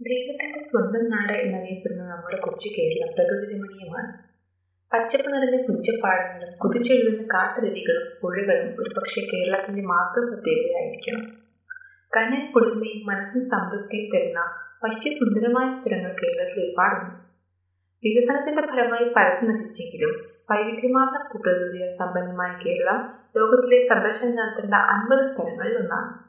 ദൈവത്തിന്റെ സ്വന്തം നാട് എന്നറിയപ്പെടുന്ന നമ്മുടെ കൊച്ചു കേരളം പ്രകൃതി രമണീയമാണ്. പച്ചപ്പ് നിറഞ്ഞ പുഞ്ചപ്പാടങ്ങളും കുതിച്ചെഴുതുന്ന കാട്ടുനദികളും പുഴകളും ഒരുപക്ഷെ കേരളത്തിന്റെ മാത്രം പ്രത്യേകതയായിരിക്കണം. കണ്ണിന് കുളിർമയും മനസ്സിന് സംതൃപ്തിയും തരുന്ന വശ്യസുന്ദരമായ സ്ഥലങ്ങൾ കേരളത്തിൽ ഒരുപാടുണ്ട്. വികസനത്തിന്റെ ഫലമായി പരത്തി നശിച്ചെങ്കിലും വൈവിധ്യമാർന്ന ഭൂപ്രകൃതിയാൽ സമ്പന്നമായ കേരളം ലോകത്തിലെ സന്ദർശനം നടത്തേണ്ട അൻപത് സ്ഥലങ്ങളിൽ ഒന്നാണ്.